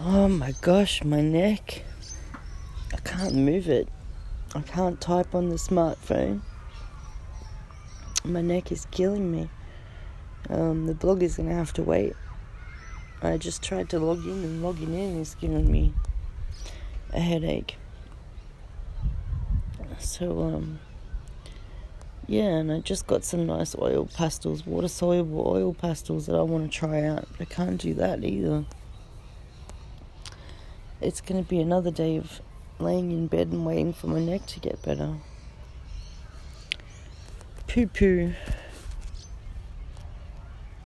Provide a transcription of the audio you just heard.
Oh my gosh, my neck. I can't move it. I can't type on the smartphone. My neck is killing me. Um, the blog is gonna have to wait. I just tried to log in and logging in is giving me a headache. So, um, yeah, and I just got some nice oil pastels, water soluble oil pastels that I want to try out. I can't do that either. It's going to be another day of laying in bed and waiting for my neck to get better. Poo poo.